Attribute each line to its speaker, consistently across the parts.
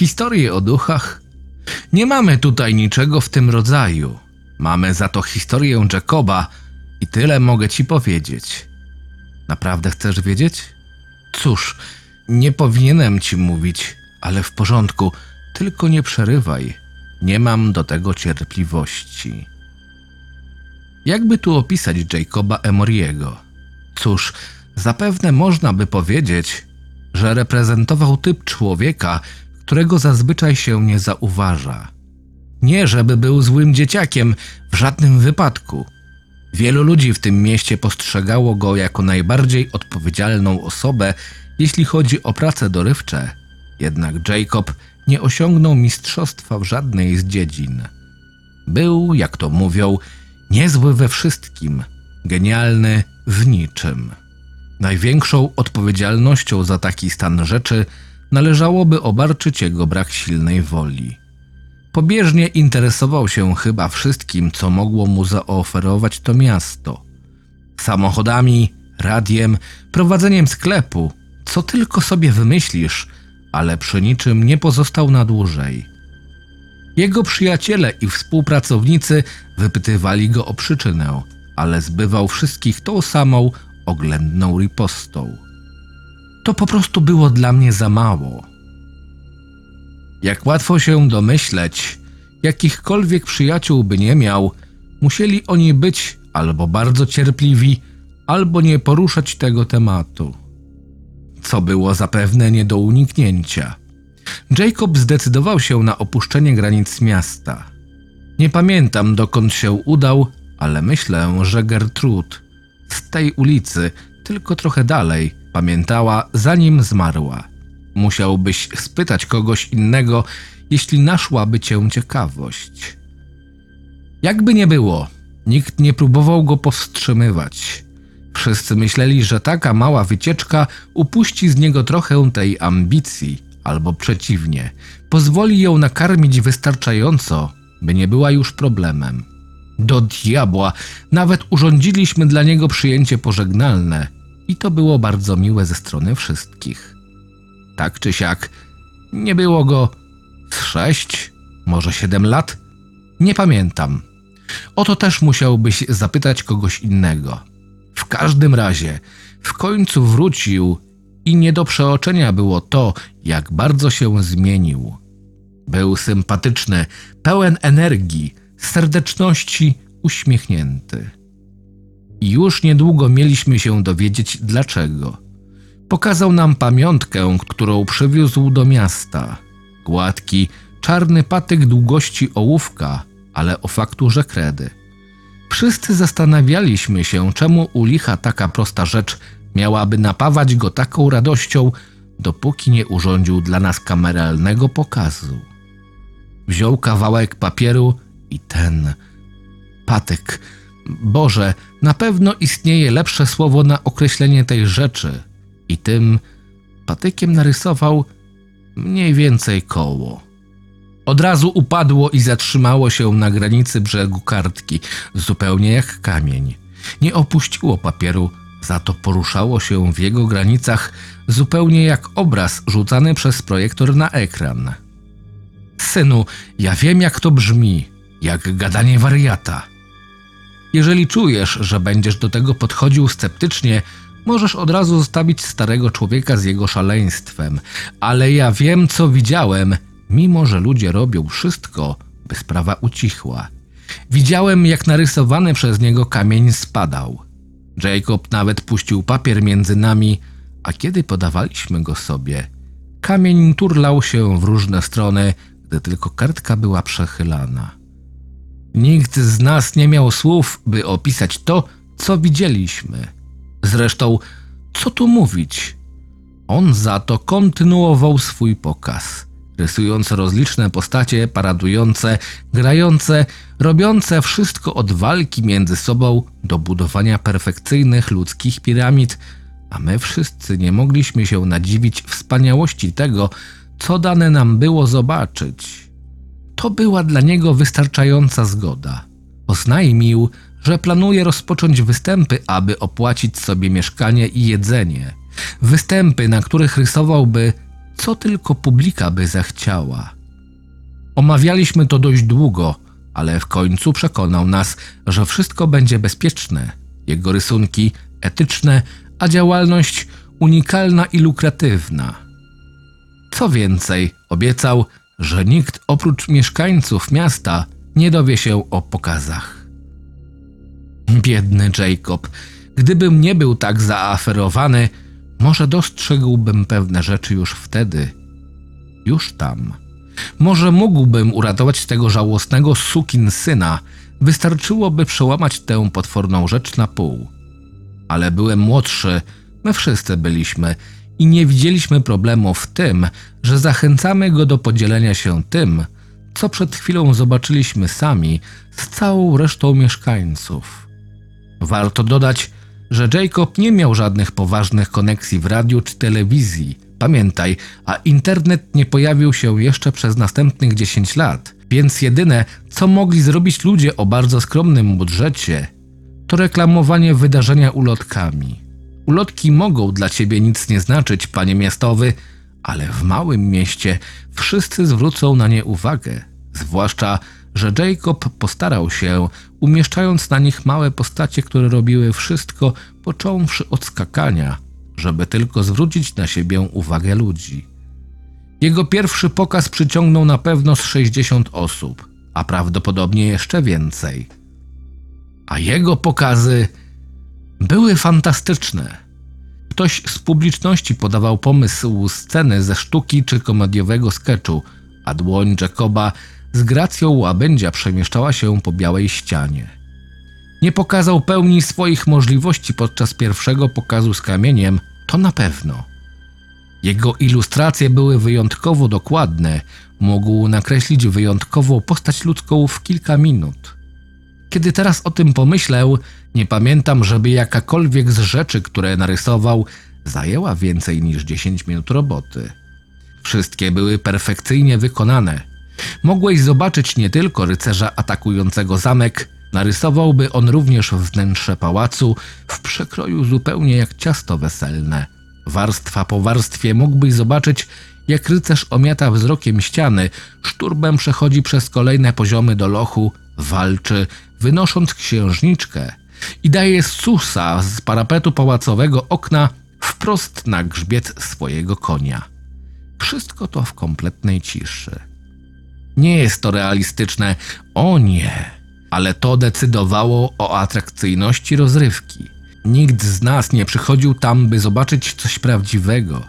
Speaker 1: Historie o duchach? Nie mamy tutaj niczego w tym rodzaju. Mamy za to historię Jacoba i tyle mogę ci powiedzieć. Naprawdę chcesz wiedzieć? Cóż, nie powinienem ci mówić, ale w porządku, tylko nie przerywaj. Nie mam do tego cierpliwości. Jakby tu opisać Jacoba Emoriego? Cóż, zapewne można by powiedzieć, że reprezentował typ człowieka, którego zazwyczaj się nie zauważa. Nie, żeby był złym dzieciakiem, w żadnym wypadku. Wielu ludzi w tym mieście postrzegało go jako najbardziej odpowiedzialną osobę, jeśli chodzi o prace dorywcze. Jednak Jacob nie osiągnął mistrzostwa w żadnej z dziedzin. Był, jak to mówią, niezły we wszystkim, genialny w niczym. Największą odpowiedzialnością za taki stan rzeczy należałoby obarczyć jego brak silnej woli. Pobieżnie interesował się chyba wszystkim, co mogło mu zaoferować to miasto. Samochodami, radiem, prowadzeniem sklepu, co tylko sobie wymyślisz, ale przy niczym nie pozostał na dłużej. Jego przyjaciele i współpracownicy wypytywali go o przyczynę, ale zbywał wszystkich tą samą oględną ripostą. To po prostu było dla mnie za mało. Jak łatwo się domyśleć, jakichkolwiek przyjaciół by nie miał, musieli oni być albo bardzo cierpliwi, albo nie poruszać tego tematu. Co było zapewne nie do uniknięcia. Jacob zdecydował się na opuszczenie granic miasta. Nie pamiętam dokąd się udał, ale myślę, że Gertrud z tej ulicy, tylko trochę dalej, pamiętała zanim zmarła. Musiałbyś spytać kogoś innego, jeśli naszłaby cię ciekawość. Jakby nie było, nikt nie próbował go powstrzymywać. Wszyscy myśleli, że taka mała wycieczka upuści z niego trochę tej ambicji, albo przeciwnie, pozwoli ją nakarmić wystarczająco, by nie była już problemem. Do diabła, nawet urządziliśmy dla niego przyjęcie pożegnalne i to było bardzo miłe ze strony wszystkich. Tak czy siak, nie było go sześć, może siedem lat? Nie pamiętam. O to też musiałbyś zapytać kogoś innego. W każdym razie, w końcu wrócił i nie do przeoczenia było to, jak bardzo się zmienił. Był sympatyczny, pełen energii, serdeczności, uśmiechnięty. I już niedługo mieliśmy się dowiedzieć dlaczego. Pokazał nam pamiątkę, którą przywiózł do miasta. Gładki, czarny patyk długości ołówka, ale o fakturze kredy. Wszyscy zastanawialiśmy się, czemu u licha taka prosta rzecz miałaby napawać go taką radością, dopóki nie urządził dla nas kameralnego pokazu. Wziął kawałek papieru i ten patyk. Boże, na pewno istnieje lepsze słowo na określenie tej rzeczy. I tym patykiem narysował mniej więcej koło. Od razu upadło i zatrzymało się na granicy brzegu kartki, zupełnie jak kamień. Nie opuściło papieru, za to poruszało się w jego granicach zupełnie jak obraz rzucany przez projektor na ekran. Synu, ja wiem jak to brzmi, jak gadanie wariata. Jeżeli czujesz, że będziesz do tego podchodził sceptycznie, możesz od razu zostawić starego człowieka z jego szaleństwem, ale ja wiem, co widziałem, mimo że ludzie robią wszystko, by sprawa ucichła. Widziałem, jak narysowany przez niego kamień spadał. Jacob nawet puścił papier między nami, a kiedy podawaliśmy go sobie, kamień turlał się w różne strony, gdy tylko kartka była przechylana. Nikt z nas nie miał słów, by opisać to, co widzieliśmy. Zresztą, co tu mówić? On za to kontynuował swój pokaz, rysując rozliczne postacie paradujące, grające, robiące wszystko od walki między sobą do budowania perfekcyjnych ludzkich piramid, a my wszyscy nie mogliśmy się nadziwić wspaniałości tego, co dane nam było zobaczyć. To była dla niego wystarczająca zgoda. Oznajmił, że planuje rozpocząć występy, aby opłacić sobie mieszkanie i jedzenie. Występy, na których rysowałby co tylko publika by zechciała. Omawialiśmy to dość długo, ale w końcu przekonał nas, że wszystko będzie bezpieczne. Jego rysunki etyczne, a działalność unikalna i lukratywna. Co więcej, obiecał, że nikt oprócz mieszkańców miasta nie dowie się o pokazach. Biedny Jacob, gdybym nie był tak zaaferowany, może dostrzegłbym pewne rzeczy już wtedy, już tam. Może mógłbym uratować tego żałosnego sukin syna, wystarczyłoby przełamać tę potworną rzecz na pół. Ale byłem młodszy, my wszyscy byliśmy i nie widzieliśmy problemu w tym, że zachęcamy go do podzielenia się tym, co przed chwilą zobaczyliśmy sami z całą resztą mieszkańców. Warto dodać, że Jacob nie miał żadnych poważnych koneksji w radiu czy telewizji. Pamiętaj, a internet nie pojawił się jeszcze przez następnych 10 lat, więc jedyne, co mogli zrobić ludzie o bardzo skromnym budżecie, to reklamowanie wydarzenia ulotkami. Ulotki mogą dla ciebie nic nie znaczyć, panie miastowy, ale w małym mieście wszyscy zwrócą na nie uwagę, zwłaszcza, że Jacob postarał się, umieszczając na nich małe postacie, które robiły wszystko, począwszy od skakania, żeby tylko zwrócić na siebie uwagę ludzi. Jego pierwszy pokaz przyciągnął na pewno z 60 osób, a prawdopodobnie jeszcze więcej. A jego pokazy były fantastyczne. Ktoś z publiczności podawał pomysł sceny ze sztuki czy komediowego sketchu, a dłoń Jacoba z gracją łabędzia przemieszczała się po białej ścianie. Nie pokazał pełni swoich możliwości podczas pierwszego pokazu z kamieniem, to na pewno. Jego ilustracje były wyjątkowo dokładne, mógł nakreślić wyjątkową postać ludzką w kilka minut. Kiedy teraz o tym pomyślę, nie pamiętam, żeby jakakolwiek z rzeczy, które narysował, zajęła więcej niż 10 minut roboty. Wszystkie były perfekcyjnie wykonane. Mogłeś zobaczyć nie tylko rycerza atakującego zamek, narysowałby on również wnętrze pałacu w przekroju zupełnie jak ciasto weselne. Warstwa po warstwie mógłbyś zobaczyć, jak rycerz omiata wzrokiem ściany, szturbem przechodzi przez kolejne poziomy do lochu, walczy, wynosząc księżniczkę i daje susa z parapetu pałacowego okna wprost na grzbiet swojego konia. Wszystko to w kompletnej ciszy. Nie jest to realistyczne, o nie, ale to decydowało o atrakcyjności rozrywki. Nikt z nas nie przychodził tam, by zobaczyć coś prawdziwego.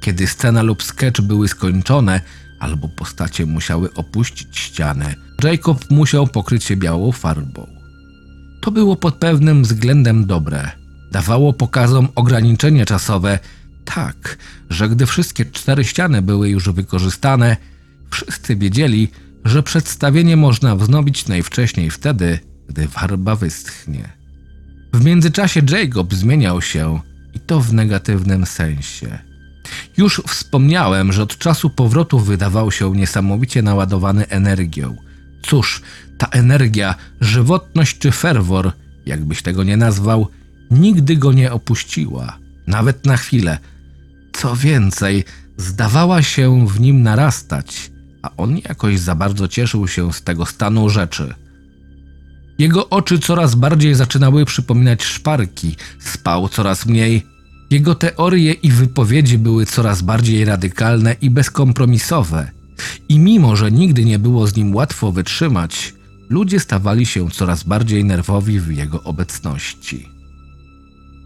Speaker 1: Kiedy scena lub sketch były skończone, albo postacie musiały opuścić ścianę, Jacob musiał pokryć się białą farbą. To było pod pewnym względem dobre. Dawało pokazom ograniczenie czasowe, tak, że gdy wszystkie cztery ściany były już wykorzystane, wszyscy wiedzieli, że przedstawienie można wznowić najwcześniej wtedy, gdy farba wyschnie. W międzyczasie Jacob zmieniał się i to w negatywnym sensie. Już wspomniałem, że od czasu powrotu wydawał się niesamowicie naładowany energią. Cóż, ta energia, żywotność czy ferwor, jakbyś tego nie nazwał, nigdy go nie opuściła, nawet na chwilę. Co więcej, zdawała się w nim narastać, a on jakoś za bardzo cieszył się z tego stanu rzeczy. Jego oczy coraz bardziej zaczynały przypominać szparki, spał coraz mniej. Jego teorie i wypowiedzi były coraz bardziej radykalne i bezkompromisowe. I mimo, że nigdy nie było z nim łatwo wytrzymać, ludzie stawali się coraz bardziej nerwowi w jego obecności.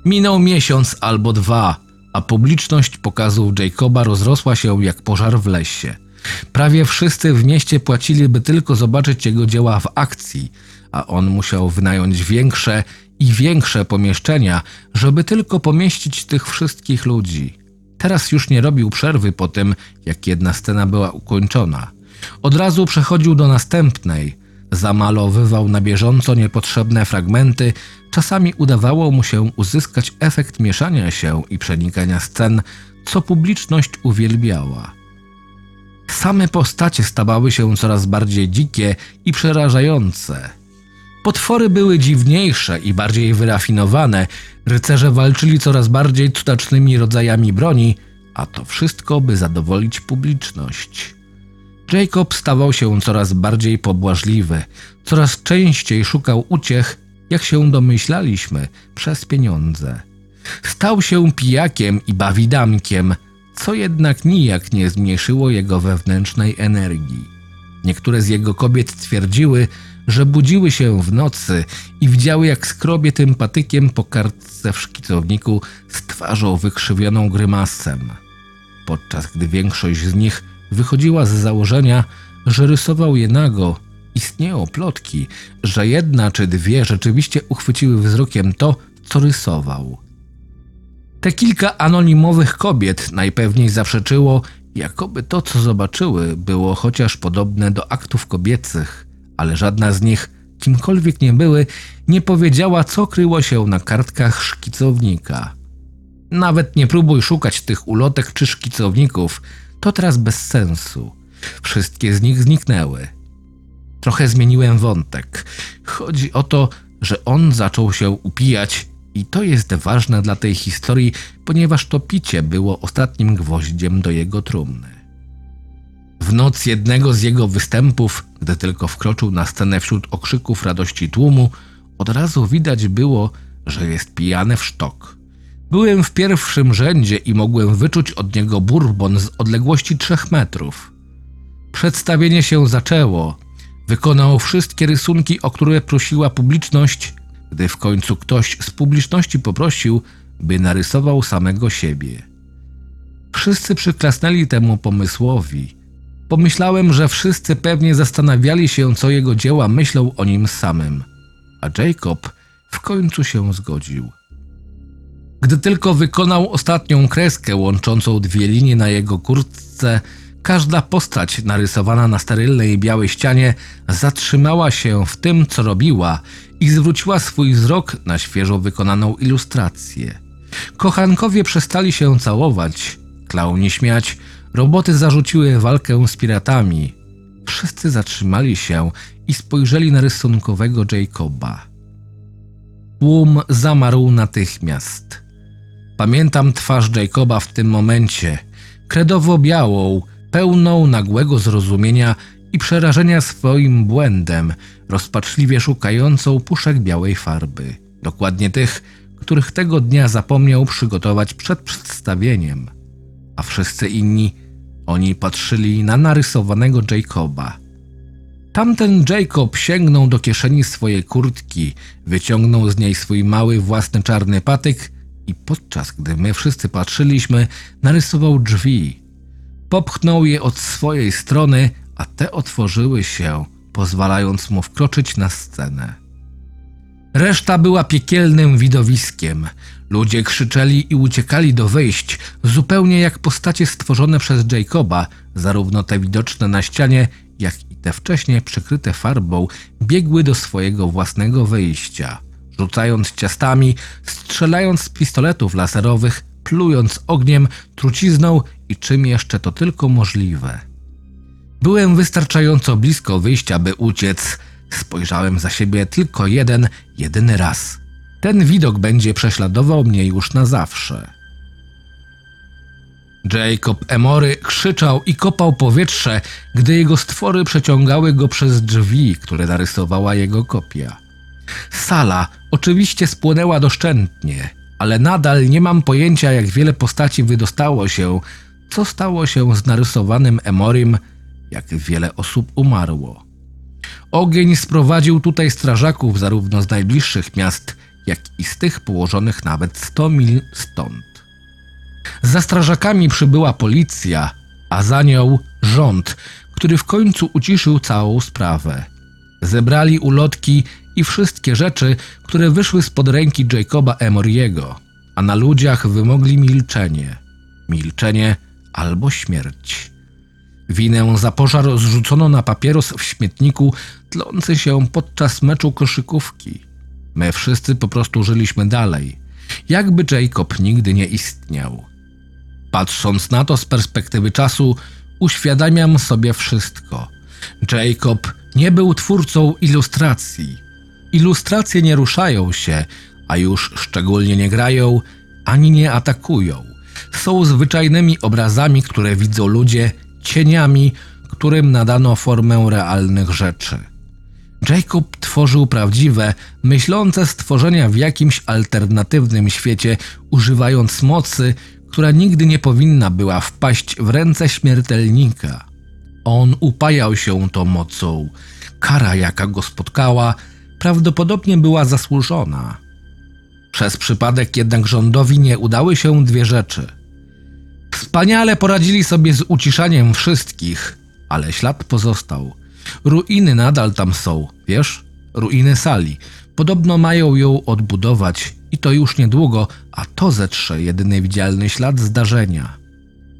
Speaker 1: Minął miesiąc albo dwa, a publiczność pokazów Jacoba rozrosła się jak pożar w lesie. Prawie wszyscy w mieście płaciliby tylko zobaczyć jego dzieła w akcji, a on musiał wynająć większe i większe pomieszczenia, żeby tylko pomieścić tych wszystkich ludzi. Teraz już nie robił przerwy po tym, jak jedna scena była ukończona. Od razu przechodził do następnej. Zamalowywał na bieżąco niepotrzebne fragmenty, czasami udawało mu się uzyskać efekt mieszania się i przenikania scen, co publiczność uwielbiała. Same postacie stawały się coraz bardziej dzikie i przerażające. Potwory były dziwniejsze i bardziej wyrafinowane, rycerze walczyli coraz bardziej cudacznymi rodzajami broni, a to wszystko, by zadowolić publiczność. Jacob stawał się coraz bardziej pobłażliwy, coraz częściej szukał uciech, jak się domyślaliśmy, przez pieniądze. Stał się pijakiem i bawidamkiem, co jednak nijak nie zmniejszyło jego wewnętrznej energii. Niektóre z jego kobiet twierdziły, że budziły się w nocy i widziały, jak skrobie tym patykiem po kartce w szkicowniku z twarzą wykrzywioną grymasem. Podczas gdy większość z nich wychodziła z założenia, że rysował je nago, istnieją plotki, że jedna czy dwie rzeczywiście uchwyciły wzrokiem to, co rysował. Te kilka anonimowych kobiet najpewniej zaprzeczyło, jakoby to, co zobaczyły, było chociaż podobne do aktów kobiecych, ale żadna z nich, kimkolwiek nie były, nie powiedziała, co kryło się na kartkach szkicownika. Nawet nie próbuj szukać tych ulotek czy szkicowników, to teraz bez sensu. Wszystkie z nich zniknęły. Trochę zmieniłem wątek. Chodzi o to, że on zaczął się upijać i to jest ważne dla tej historii, ponieważ to picie było ostatnim gwoździem do jego trumny. W noc jednego z jego występów, gdy tylko wkroczył na scenę wśród okrzyków radości tłumu, od razu widać było, że jest pijany w sztok. Byłem w pierwszym rzędzie i mogłem wyczuć od niego bourbon z odległości trzech metrów. Przedstawienie się zaczęło. Wykonał wszystkie rysunki, o które prosiła publiczność, gdy w końcu ktoś z publiczności poprosił, by narysował samego siebie. Wszyscy przyklasnęli temu pomysłowi. Pomyślałem, że wszyscy pewnie zastanawiali się, co jego dzieła myślą o nim samym, a Jacob w końcu się zgodził. Gdy tylko wykonał ostatnią kreskę łączącą dwie linie na jego kurtce, każda postać narysowana na sterylnej białej ścianie zatrzymała się w tym, co robiła i zwróciła swój wzrok na świeżo wykonaną ilustrację. Kochankowie przestali się całować, klauni śmiać, roboty zarzuciły walkę z piratami. Wszyscy zatrzymali się i spojrzeli na rysunkowego Jacoba. Tłum zamarł natychmiast. Pamiętam twarz Jacoba w tym momencie, kredowo-białą, pełną nagłego zrozumienia i przerażenia swoim błędem, rozpaczliwie szukającą puszek białej farby. Dokładnie tych, których tego dnia zapomniał przygotować przed przedstawieniem. A wszyscy inni, oni patrzyli na narysowanego Jacoba. Tamten Jacob sięgnął do kieszeni swojej kurtki, wyciągnął z niej swój mały własny czarny patyk i podczas gdy my wszyscy patrzyliśmy, narysował drzwi. Popchnął je od swojej strony, a te otworzyły się, pozwalając mu wkroczyć na scenę. Reszta była piekielnym widowiskiem. Ludzie krzyczeli i uciekali do wyjść, zupełnie jak postacie stworzone przez Jacoba, zarówno te widoczne na ścianie, jak i te wcześniej przykryte farbą, biegły do swojego własnego wyjścia rzucając ciastami, strzelając z pistoletów laserowych, plując ogniem, trucizną i czym jeszcze to tylko możliwe. Byłem wystarczająco blisko wyjścia, by uciec. Spojrzałem za siebie tylko jeden, jedyny raz. Ten widok będzie prześladował mnie już na zawsze. Jacob Emory krzyczał i kopał powietrze, gdy jego stwory przeciągały go przez drzwi, które narysowała jego kopia. Sala oczywiście spłonęła doszczętnie, ale nadal nie mam pojęcia, jak wiele postaci wydostało się, co stało się z narysowanym Emorim, jak wiele osób umarło. Ogień sprowadził tutaj strażaków zarówno z najbliższych miast, jak i z tych położonych nawet 100 mil stąd. Za strażakami przybyła policja, a za nią rząd, który w końcu uciszył całą sprawę. Zebrali ulotki i wszystkie rzeczy, które wyszły spod ręki Jacoba Emoriego, a na ludziach wymogli milczenie. Milczenie albo śmierć. Winę za pożar zrzucono na papieros w śmietniku tlący się podczas meczu koszykówki. My wszyscy po prostu żyliśmy dalej, jakby Jacob nigdy nie istniał. Patrząc na to z perspektywy czasu, uświadamiam sobie wszystko. Jacob nie był twórcą ilustracji. Ilustracje nie ruszają się, a już szczególnie nie grają ani nie atakują. są zwyczajnymi obrazami, które widzą ludzie, cieniami, którym nadano formę realnych rzeczy. Jacob tworzył prawdziwe, myślące stworzenia w jakimś alternatywnym świecie, używając mocy, która nigdy nie powinna była wpaść w ręce śmiertelnika. On upajał się tą mocą. Kara, jaka go spotkała, prawdopodobnie była zasłużona. Przez przypadek jednak rządowi nie udały się dwie rzeczy. Wspaniale poradzili sobie z uciszaniem wszystkich, ale ślad pozostał. Ruiny nadal tam są, wiesz? Ruiny sali. Podobno mają ją odbudować i to już niedługo, a to zetrze jedyny widzialny ślad zdarzenia.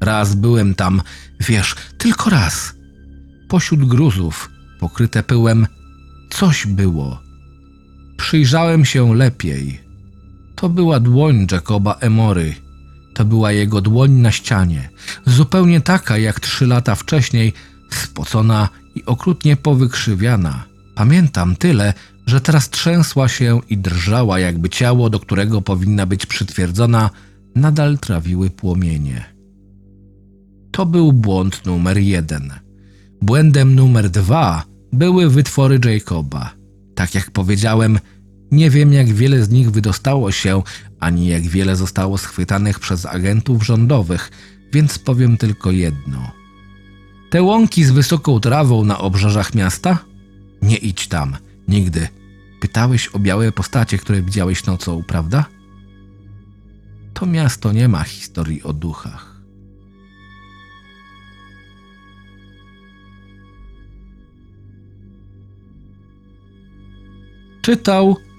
Speaker 1: Raz byłem tam, wiesz, tylko raz. Pośród gruzów, pokryte pyłem, coś było. Przyjrzałem się lepiej. To była dłoń Jacoba Emory. To była jego dłoń na ścianie, zupełnie taka jak trzy lata wcześniej, spocona i okrutnie powykrzywiana. Pamiętam tyle, że teraz trzęsła się i drżała, jakby ciało, do którego powinna być przytwierdzona, nadal trawiły płomienie. To był błąd numer jeden. Błędem numer dwa były wytwory Jacoba. Tak jak powiedziałem, nie wiem jak wiele z nich wydostało się, ani jak wiele zostało schwytanych przez agentów rządowych, więc powiem tylko jedno. Te łąki z wysoką trawą na obrzeżach miasta? Nie idź tam, nigdy. Pytałeś o białe postacie, które widziałeś nocą, prawda? To miasto nie ma historii o duchach. Czytał